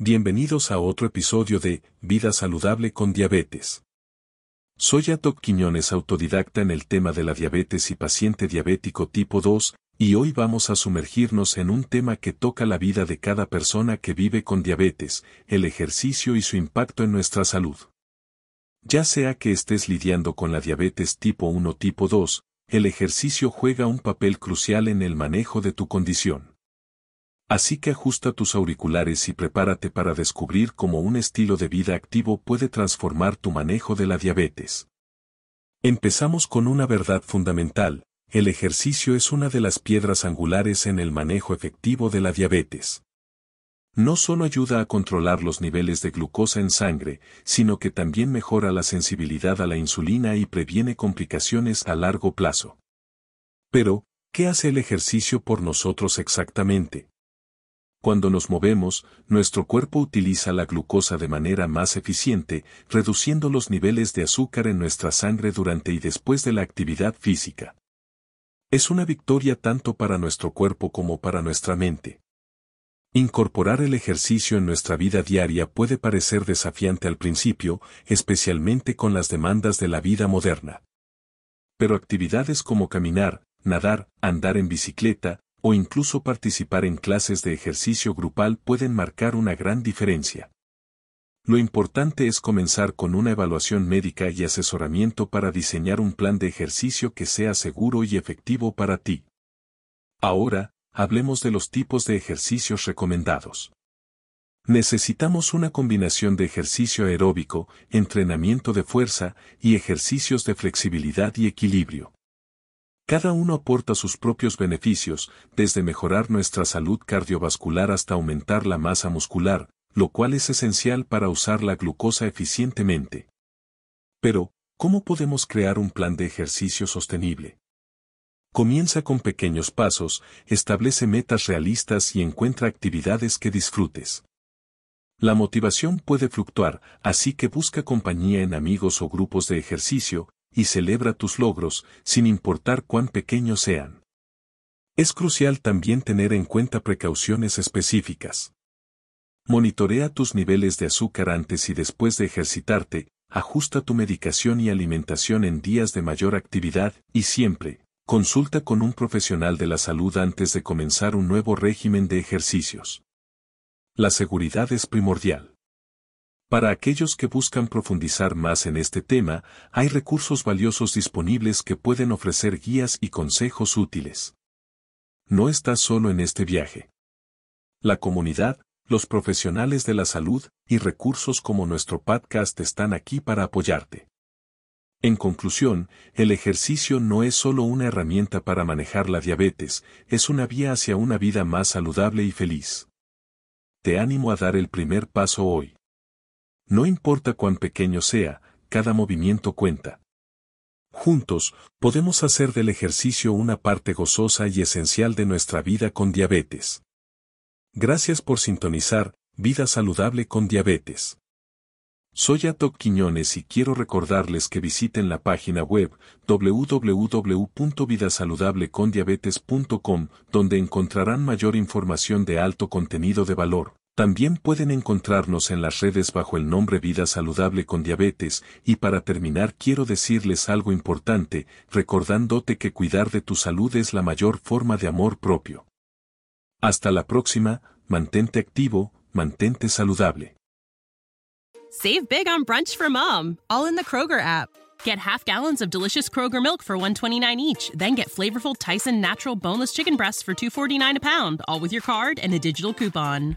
Bienvenidos a otro episodio de Vida Saludable con Diabetes. Soy Atok Quiñones, autodidacta en el tema de la diabetes y paciente diabético tipo 2, y hoy vamos a sumergirnos en un tema que toca la vida de cada persona que vive con diabetes, el ejercicio y su impacto en nuestra salud. Ya sea que estés lidiando con la diabetes tipo 1 o tipo 2, el ejercicio juega un papel crucial en el manejo de tu condición. Así que ajusta tus auriculares y prepárate para descubrir cómo un estilo de vida activo puede transformar tu manejo de la diabetes. Empezamos con una verdad fundamental, el ejercicio es una de las piedras angulares en el manejo efectivo de la diabetes. No solo ayuda a controlar los niveles de glucosa en sangre, sino que también mejora la sensibilidad a la insulina y previene complicaciones a largo plazo. Pero, ¿qué hace el ejercicio por nosotros exactamente? Cuando nos movemos, nuestro cuerpo utiliza la glucosa de manera más eficiente, reduciendo los niveles de azúcar en nuestra sangre durante y después de la actividad física. Es una victoria tanto para nuestro cuerpo como para nuestra mente. Incorporar el ejercicio en nuestra vida diaria puede parecer desafiante al principio, especialmente con las demandas de la vida moderna. Pero actividades como caminar, nadar, andar en bicicleta, o incluso participar en clases de ejercicio grupal pueden marcar una gran diferencia. Lo importante es comenzar con una evaluación médica y asesoramiento para diseñar un plan de ejercicio que sea seguro y efectivo para ti. Ahora, hablemos de los tipos de ejercicios recomendados. Necesitamos una combinación de ejercicio aeróbico, entrenamiento de fuerza y ejercicios de flexibilidad y equilibrio. Cada uno aporta sus propios beneficios, desde mejorar nuestra salud cardiovascular hasta aumentar la masa muscular, lo cual es esencial para usar la glucosa eficientemente. Pero, ¿cómo podemos crear un plan de ejercicio sostenible? Comienza con pequeños pasos, establece metas realistas y encuentra actividades que disfrutes. La motivación puede fluctuar, así que busca compañía en amigos o grupos de ejercicio, y celebra tus logros, sin importar cuán pequeños sean. Es crucial también tener en cuenta precauciones específicas. Monitorea tus niveles de azúcar antes y después de ejercitarte, ajusta tu medicación y alimentación en días de mayor actividad y siempre, consulta con un profesional de la salud antes de comenzar un nuevo régimen de ejercicios. La seguridad es primordial. Para aquellos que buscan profundizar más en este tema, hay recursos valiosos disponibles que pueden ofrecer guías y consejos útiles. No estás solo en este viaje. La comunidad, los profesionales de la salud y recursos como nuestro podcast están aquí para apoyarte. En conclusión, el ejercicio no es solo una herramienta para manejar la diabetes, es una vía hacia una vida más saludable y feliz. Te animo a dar el primer paso hoy. No importa cuán pequeño sea, cada movimiento cuenta. Juntos, podemos hacer del ejercicio una parte gozosa y esencial de nuestra vida con diabetes. Gracias por sintonizar, Vida Saludable con Diabetes. Soy Atok Quiñones y quiero recordarles que visiten la página web www.vidasaludablecondiabetes.com donde encontrarán mayor información de alto contenido de valor también pueden encontrarnos en las redes bajo el nombre Vida Saludable con Diabetes, y para terminar quiero decirles algo importante, recordándote que cuidar de tu salud es la mayor forma de amor propio. Hasta la próxima, mantente activo, mantente saludable. Save big on brunch for mom, all in the Kroger app. Get half gallons of delicious Kroger milk for 129 each, then get flavorful Tyson natural boneless chicken breasts for 249 a pound, all with your card and a digital coupon.